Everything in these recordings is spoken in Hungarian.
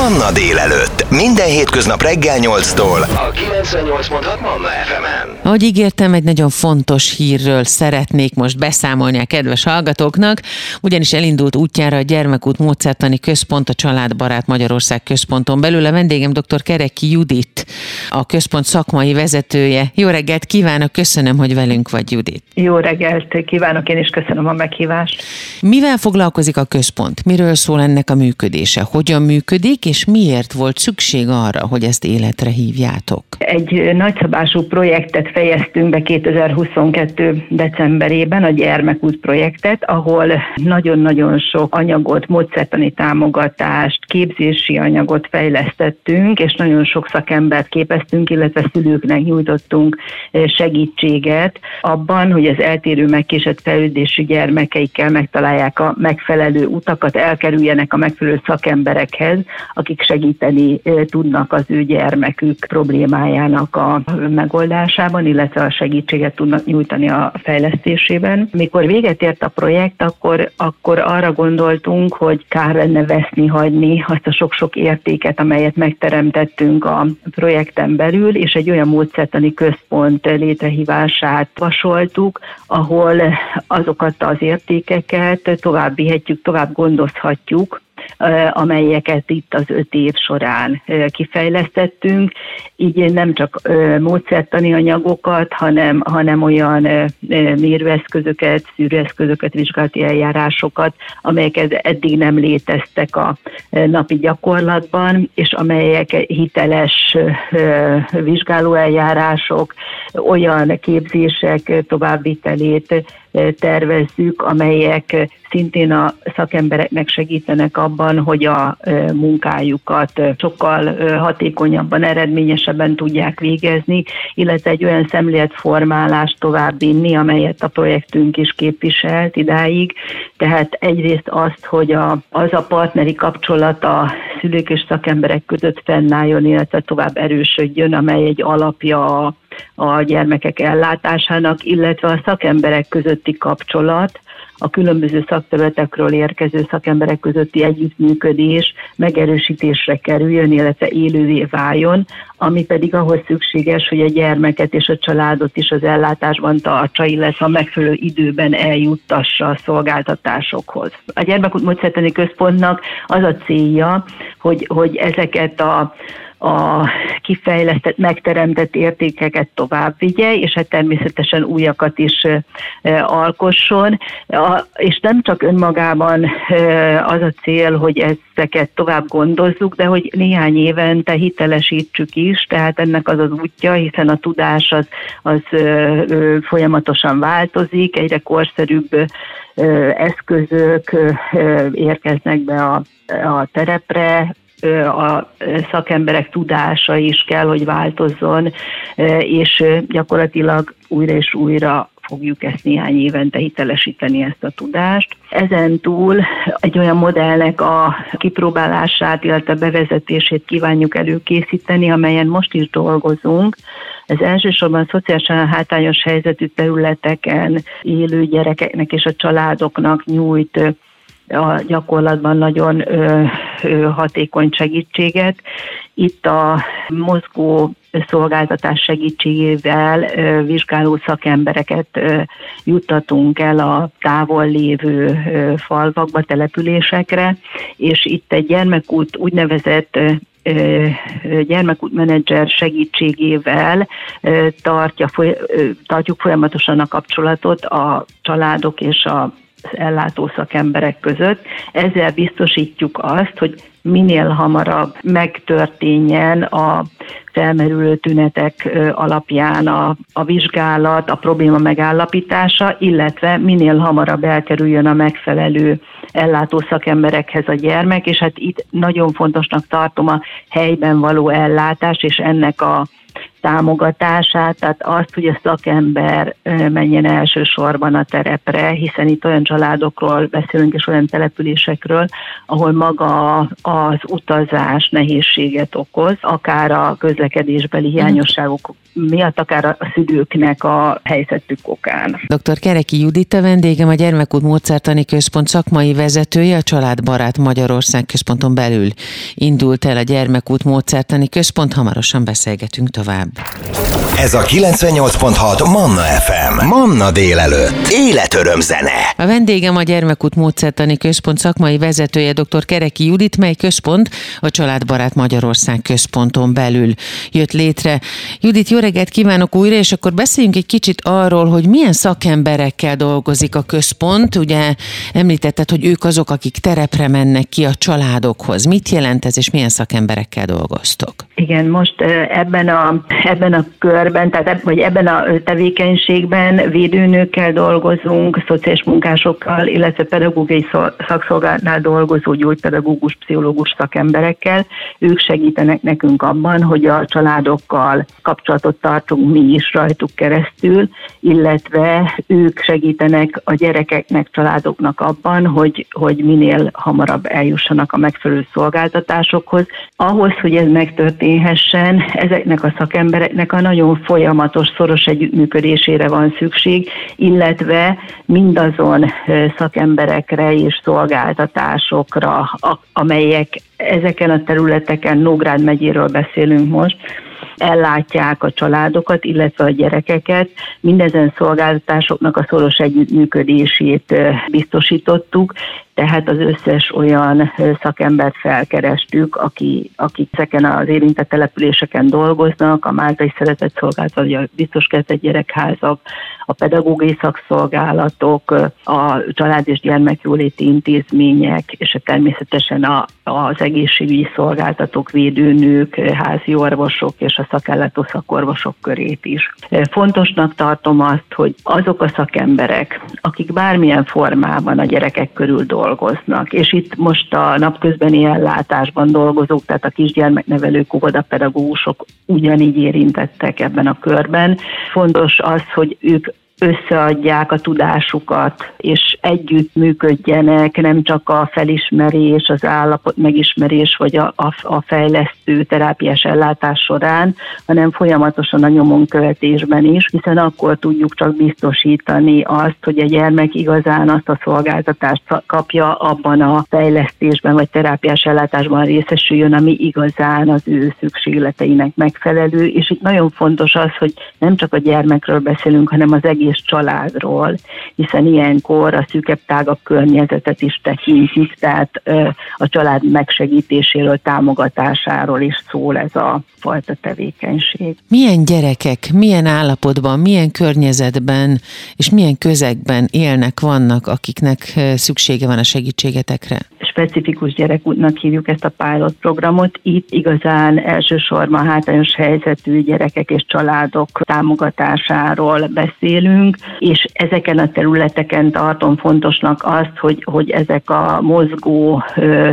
Manna délelőtt. Minden hétköznap reggel 8-tól. A 98.6 Manna FM-en. Ahogy ígértem, egy nagyon fontos hírről szeretnék most beszámolni a kedves hallgatóknak, ugyanis elindult útjára a Gyermekút Módszertani Központ, a Családbarát Magyarország Központon belül. A vendégem dr. Kereki Judit, a központ szakmai vezetője. Jó reggelt kívánok, köszönöm, hogy velünk vagy, Judit. Jó reggelt kívánok, én is köszönöm a meghívást. Mivel foglalkozik a központ? Miről szól ennek a működése? Hogyan működik, és miért volt szükség arra, hogy ezt életre hívjátok? Egy nagyszabású projektet fejeztünk be 2022. decemberében, a Gyermekút projektet, ahol nagyon-nagyon sok anyagot, módszertani támogatást, képzési anyagot fejlesztettünk, és nagyon sok szakembert képeztünk, illetve szülőknek nyújtottunk segítséget abban, hogy az eltérő megkésett fejlődésű gyermekeikkel megtalálják a megfelelő utakat, elkerüljenek a megfelelő szakemberekhez, akik segíteni tudnak az ő gyermekük problémájának a megoldásában, illetve a segítséget tudnak nyújtani a fejlesztésében. Mikor véget ért a projekt, akkor, akkor arra gondoltunk, hogy kár lenne veszni, hagyni azt a sok-sok értéket, amelyet megteremtettünk a projekten belül, és egy olyan módszertani központ létrehívását vasoltuk, ahol azokat az értékeket tovább vihetjük, tovább gondozhatjuk, amelyeket itt az öt év során kifejlesztettünk. Így nem csak módszertani anyagokat, hanem, hanem olyan mérőeszközöket, szűrőeszközöket, vizsgálati eljárásokat, amelyek eddig nem léteztek a napi gyakorlatban, és amelyek hiteles vizsgálóeljárások, olyan képzések továbbvitelét tervezzük, amelyek szintén a szakembereknek segítenek abban, hogy a munkájukat sokkal hatékonyabban, eredményesebben tudják végezni, illetve egy olyan szemléletformálást továbbvinni, amelyet a projektünk is képviselt idáig. Tehát egyrészt azt, hogy a, az a partneri kapcsolat a szülők és szakemberek között fennálljon, illetve tovább erősödjön, amely egy alapja a a gyermekek ellátásának, illetve a szakemberek közötti kapcsolat, a különböző szakterületekről érkező szakemberek közötti együttműködés megerősítésre kerüljön, illetve élővé váljon, ami pedig ahhoz szükséges, hogy a gyermeket és a családot is az ellátásban tartsa, illetve a megfelelő időben eljuttassa a szolgáltatásokhoz. A Gyermekút Módszertani Központnak az a célja, hogy, hogy ezeket a a kifejlesztett, megteremtett értékeket tovább vigye, és hát természetesen újakat is alkosson. És nem csak önmagában az a cél, hogy ezeket tovább gondozzuk, de hogy néhány évente hitelesítsük is, tehát ennek az az útja, hiszen a tudás az, az folyamatosan változik, egyre korszerűbb eszközök érkeznek be a, a terepre, a szakemberek tudása is kell, hogy változzon, és gyakorlatilag újra és újra fogjuk ezt néhány évente hitelesíteni ezt a tudást. Ezen túl egy olyan modellnek a kipróbálását, illetve bevezetését kívánjuk előkészíteni, amelyen most is dolgozunk. Ez elsősorban szociálisan hátrányos helyzetű területeken élő gyerekeknek és a családoknak nyújt a gyakorlatban nagyon ö, ö, hatékony segítséget. Itt a mozgó szolgáltatás segítségével ö, vizsgáló szakembereket ö, juttatunk el a távol lévő ö, falvakba, településekre, és itt egy gyermekút úgynevezett gyermekútmenedzser segítségével tartja, tartjuk folyamatosan a kapcsolatot a családok és a ellátó szakemberek között. Ezzel biztosítjuk azt, hogy minél hamarabb megtörténjen a felmerülő tünetek alapján a, a vizsgálat, a probléma megállapítása, illetve minél hamarabb elkerüljön a megfelelő ellátó szakemberekhez a gyermek, és hát itt nagyon fontosnak tartom a helyben való ellátás, és ennek a támogatását, tehát azt, hogy a szakember menjen elsősorban a terepre, hiszen itt olyan családokról beszélünk, és olyan településekről, ahol maga az utazás nehézséget okoz, akár a közlekedésbeli mhm. hiányosságok miatt, akár a szülőknek a helyzetük okán. Dr. Kereki Judit a vendégem, a Gyermekút Módszertani Központ szakmai vezetője, a Családbarát Magyarország Központon belül indult el a Gyermekút Módszertani Központ, hamarosan beszélgetünk tovább. Ez a 98.6 Manna FM. Manna délelőtt. Életöröm zene. A vendégem a Gyermekút Módszertani Központ szakmai vezetője dr. Kereki Judit, mely központ a Családbarát Magyarország Központon belül jött létre. Judit, jó reggelt kívánok újra, és akkor beszéljünk egy kicsit arról, hogy milyen szakemberekkel dolgozik a központ. Ugye említetted, hogy ők azok, akik terepre mennek ki a családokhoz. Mit jelent ez, és milyen szakemberekkel dolgoztok? Igen, most ebben a, ebben a körben, tehát vagy ebben a tevékenységben védőnőkkel dolgozunk, szociális munkásokkal, illetve pedagógiai szakszolgálatnál dolgozó gyógypedagógus, pszichológus szakemberekkel. Ők segítenek nekünk abban, hogy a családokkal kapcsolatot tartunk mi is rajtuk keresztül, illetve ők segítenek a gyerekeknek, családoknak abban, hogy, hogy minél hamarabb eljussanak a megfelelő szolgáltatásokhoz. Ahhoz, hogy ez megtörténhessen, ezeknek a szakembereknek a nagyon folyamatos, szoros együttműködésére van szükség, illetve mindazon szakemberekre és szolgáltatásokra, amelyek ezeken a területeken, Nógrád megyéről beszélünk most, ellátják a családokat, illetve a gyerekeket. Mindezen szolgáltatásoknak a szoros együttműködését biztosítottuk, tehát az összes olyan szakembert felkerestük, aki, akik ezeken az érintett településeken dolgoznak, a Máltai Szeretett Szolgálat, a biztos kezdett gyerekházak, a pedagógiai szakszolgálatok, a család és gyermekjóléti intézmények, és természetesen a, az egészségügyi szolgáltatók, védőnők, házi orvosok és a szakellátó szakorvosok körét is. Fontosnak tartom azt, hogy azok a szakemberek, akik bármilyen formában a gyerekek körül dolgoznak. És itt most a napközbeni ellátásban dolgozók, tehát a kisgyermeknevelők, óvodapedagógusok ugyanígy érintettek ebben a körben. Fontos az, hogy ők összeadják a tudásukat, és együtt működjenek, nem csak a felismerés, az állapot megismerés, vagy a, a, a fejlesztő terápiás ellátás során, hanem folyamatosan a nyomon követésben is, hiszen akkor tudjuk csak biztosítani azt, hogy a gyermek igazán azt a szolgáltatást kapja abban a fejlesztésben, vagy terápiás ellátásban részesüljön, ami igazán az ő szükségleteinek megfelelő, és itt nagyon fontos az, hogy nem csak a gyermekről beszélünk, hanem az egész egész családról, hiszen ilyenkor a szűkebb, tágabb környezetet is tekintjük, tehát a család megsegítéséről, támogatásáról is szól ez a fajta tevékenység. Milyen gyerekek, milyen állapotban, milyen környezetben és milyen közegben élnek, vannak, akiknek szüksége van a segítségetekre? Specifikus gyerekútnak hívjuk ezt a pilot programot. Itt igazán elsősorban hátrányos helyzetű gyerekek és családok támogatásáról beszélünk, és ezeken a területeken tartom fontosnak azt, hogy, hogy ezek a mozgó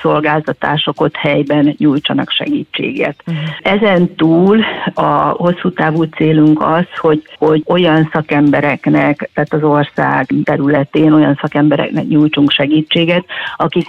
szolgáltatások ott helyben nyújtsanak segítséget. Uh-huh. Ezen túl a hosszú távú célunk az, hogy, hogy olyan szakembereknek, tehát az ország területén olyan szakembereknek nyújtsunk segítséget, akik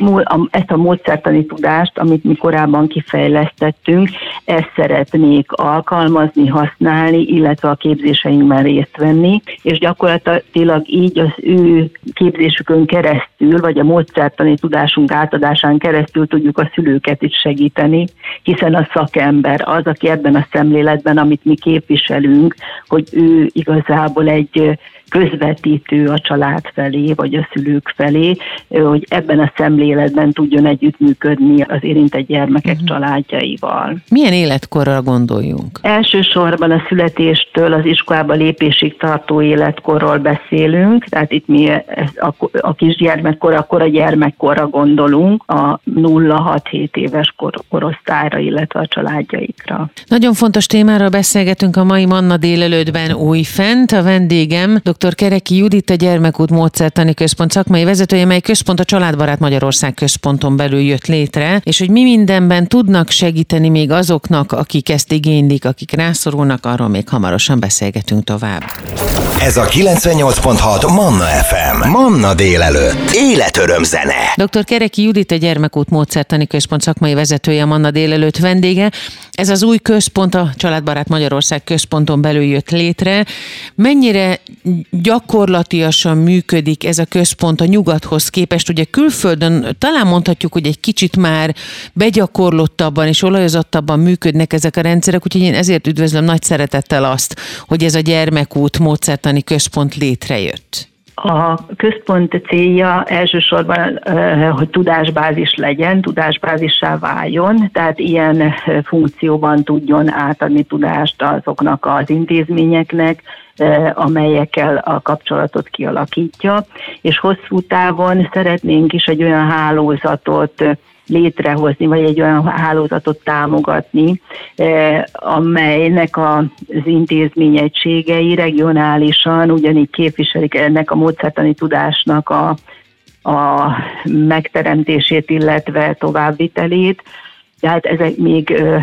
ezt a módszertani tudást, amit mi korábban kifejlesztettünk, ezt szeretnék alkalmazni, használni, illetve a képzéseinkben részt venni, és gyakorlatilag így az ő képzésükön keresztül, vagy a módszertani tudásunk átadásán keresztül tudjuk a szülőket is segíteni, hiszen a szakember az, aki ebben a szemléletben, amit mi képviselünk, hogy ő igazából egy közvetítő a család felé, vagy a szülők felé, hogy ebben a szemléletben tudjon együttműködni az érintett gyermekek uh-huh. családjaival. Milyen életkorra gondoljunk? Elsősorban a születéstől az iskolába lépésig tartó életkorról beszélünk, tehát itt mi a, a kisgyermekkor, akkor a gyermekkorra gondolunk, a 0-6-7 éves kor, korosztályra, illetve a családjaikra. Nagyon fontos témára beszélgetünk a mai Manna délelőttben újfent. A vendégem dr. Kereki Judit, a Gyermekút Módszertani Központ szakmai vezetője, mely központ a Családbarát Magyarország központ központon belül jött létre, és hogy mi mindenben tudnak segíteni még azoknak, akik ezt igénylik, akik rászorulnak, arról még hamarosan beszélgetünk tovább. Ez a 98.6 Manna FM. Manna délelőtt. Életöröm zene. Dr. Kereki Judit, a Gyermekút Módszertani Központ szakmai vezetője, Manna délelőtt vendége. Ez az új központ, a Családbarát Magyarország központon belül jött létre. Mennyire gyakorlatiasan működik ez a központ a nyugathoz képest? Ugye külföldön talán mondhatjuk, hogy egy kicsit már begyakorlottabban és olajozottabban működnek ezek a rendszerek, úgyhogy én ezért üdvözlöm nagy szeretettel azt, hogy ez a gyermekút módszertani központ létrejött. A központ célja elsősorban, hogy tudásbázis legyen, tudásbázissá váljon, tehát ilyen funkcióban tudjon átadni tudást azoknak az intézményeknek, amelyekkel a kapcsolatot kialakítja, és hosszú távon szeretnénk is egy olyan hálózatot létrehozni, vagy egy olyan hálózatot támogatni, eh, amelynek az intézményegységei regionálisan ugyanígy képviselik ennek a módszertani tudásnak a, a megteremtését, illetve továbbvitelét, tehát ezek még ö,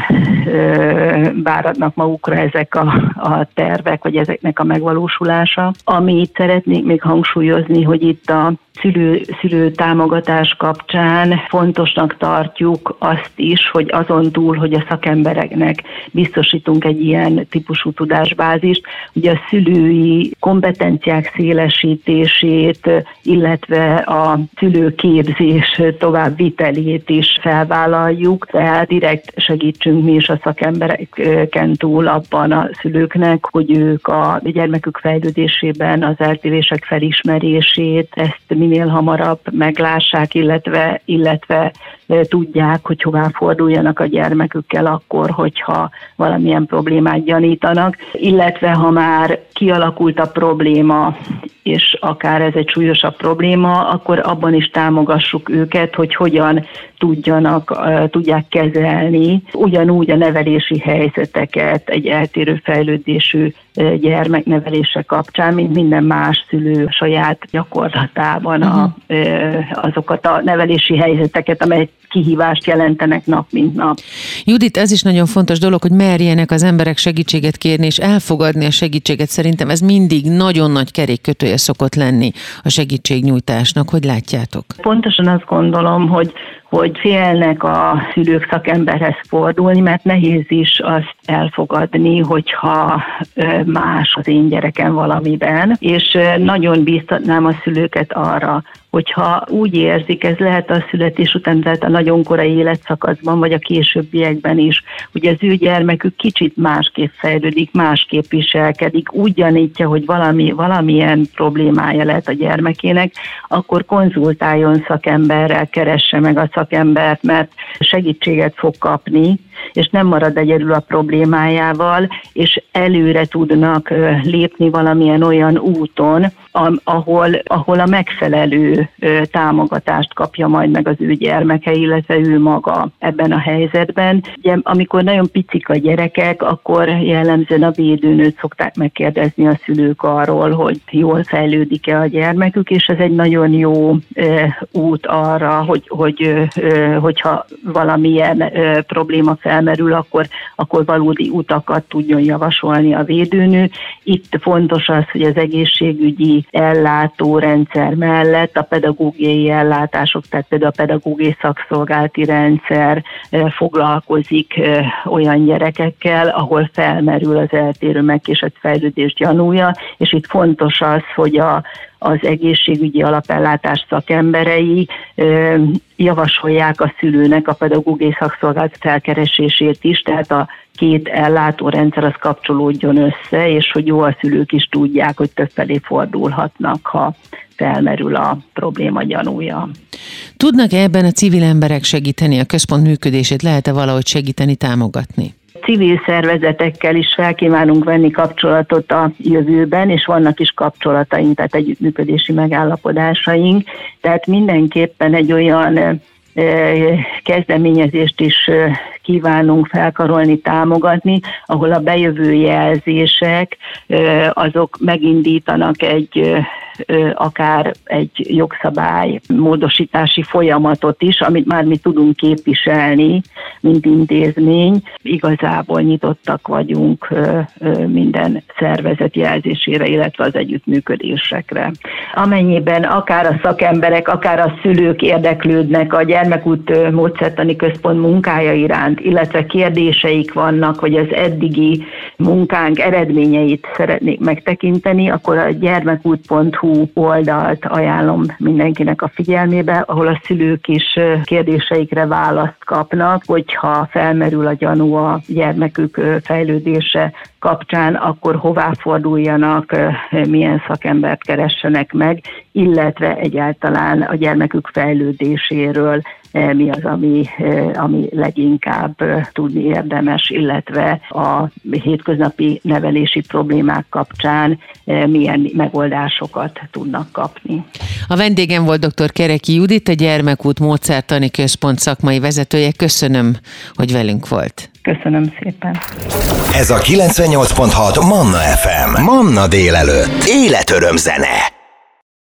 ö, váradnak magukra ezek a, a tervek, vagy ezeknek a megvalósulása. Amit szeretnék még hangsúlyozni, hogy itt a szülő, szülő támogatás kapcsán fontosnak tartjuk azt is, hogy azon túl, hogy a szakembereknek biztosítunk egy ilyen típusú tudásbázist, ugye a szülői kompetenciák szélesítését, illetve a szülőképzés továbbvitelét is felvállaljuk, tehát direkt segítsünk mi is a szakembereken túl abban a szülőknek, hogy ők a gyermekük fejlődésében az eltérések felismerését, ezt minél hamarabb meglássák, illetve, illetve tudják, hogy hová forduljanak a gyermekükkel akkor, hogyha valamilyen problémát gyanítanak, illetve ha már kialakult a probléma, és akár ez egy súlyosabb probléma, akkor abban is támogassuk őket, hogy hogyan tudjanak, tudják kezelni ugyanúgy a nevelési helyzeteket egy eltérő fejlődésű gyermeknevelése kapcsán, mint minden más szülő saját gyakorlatában a, uh-huh. azokat a nevelési helyzeteket, amelyek kihívást jelentenek nap, mint nap. Judit, ez is nagyon fontos dolog, hogy merjenek az emberek segítséget kérni és elfogadni a segítséget. Szerintem ez mindig nagyon nagy kerékkötője szokott lenni a segítségnyújtásnak. Hogy látjátok? Pontosan azt gondolom, hogy hogy félnek a szülők szakemberhez fordulni, mert nehéz is azt elfogadni, hogyha más az én gyerekem valamiben, és nagyon bíztatnám a szülőket arra, hogyha úgy érzik, ez lehet a születés után, tehát a nagyon korai életszakaszban, vagy a későbbiekben is, hogy az ő gyermekük kicsit másképp fejlődik, másképp viselkedik, úgy gyanítja, hogy valami, valamilyen problémája lehet a gyermekének, akkor konzultáljon szakemberrel, keresse meg a szakembert, mert segítséget fog kapni, és nem marad egyedül a problémájával, és előre tudnak lépni valamilyen olyan úton, ahol, ahol a megfelelő támogatást kapja majd meg az ő gyermeke, illetve ő maga ebben a helyzetben. Ugye, amikor nagyon picik a gyerekek, akkor jellemzően a védőnőt szokták megkérdezni a szülők arról, hogy jól fejlődik-e a gyermekük, és ez egy nagyon jó út arra, hogy, hogy hogyha valamilyen probléma felmerül, akkor, akkor valódi utakat tudjon javasolni a védőnő. Itt fontos az, hogy az egészségügyi ellátórendszer mellett a pedagógiai ellátások, tehát például a pedagógiai szakszolgálti rendszer foglalkozik olyan gyerekekkel, ahol felmerül az eltérő megkésett fejlődés gyanúja, és itt fontos az, hogy a, az egészségügyi alapellátás szakemberei javasolják a szülőnek a pedagógiai szakszolgálat felkeresését is, tehát a két ellátórendszer az kapcsolódjon össze, és hogy jó a szülők is tudják, hogy többfelé fordulhatnak, ha felmerül a probléma gyanúja. Tudnak-e ebben a civil emberek segíteni a központ működését? Lehet-e valahogy segíteni, támogatni? Civil szervezetekkel is felkívánunk venni kapcsolatot a jövőben, és vannak is kapcsolataink, tehát együttműködési megállapodásaink, tehát mindenképpen egy olyan kezdeményezést is kívánunk felkarolni, támogatni, ahol a bejövő jelzések azok megindítanak egy akár egy jogszabály módosítási folyamatot is, amit már mi tudunk képviselni, mint intézmény. Igazából nyitottak vagyunk minden szervezet jelzésére, illetve az együttműködésekre. Amennyiben akár a szakemberek, akár a szülők érdeklődnek a Gyermekút Módszertani Központ munkája iránt, illetve kérdéseik vannak, hogy az eddigi munkánk eredményeit szeretnék megtekinteni, akkor a gyermekút.hu hu oldalt ajánlom mindenkinek a figyelmébe, ahol a szülők is kérdéseikre választ kapnak, hogyha felmerül a gyanú a gyermekük fejlődése kapcsán, akkor hová forduljanak, milyen szakembert keressenek meg, illetve egyáltalán a gyermekük fejlődéséről mi az, ami, ami leginkább tudni érdemes, illetve a hétköznapi nevelési problémák kapcsán milyen megoldásokat tudnak kapni. A vendégem volt dr. Kereki Judit, a Gyermekút Módszertani Központ szakmai vezetője. Köszönöm, hogy velünk volt. Köszönöm szépen. Ez a 98.6 Manna FM. Manna délelőtt. Életöröm zene.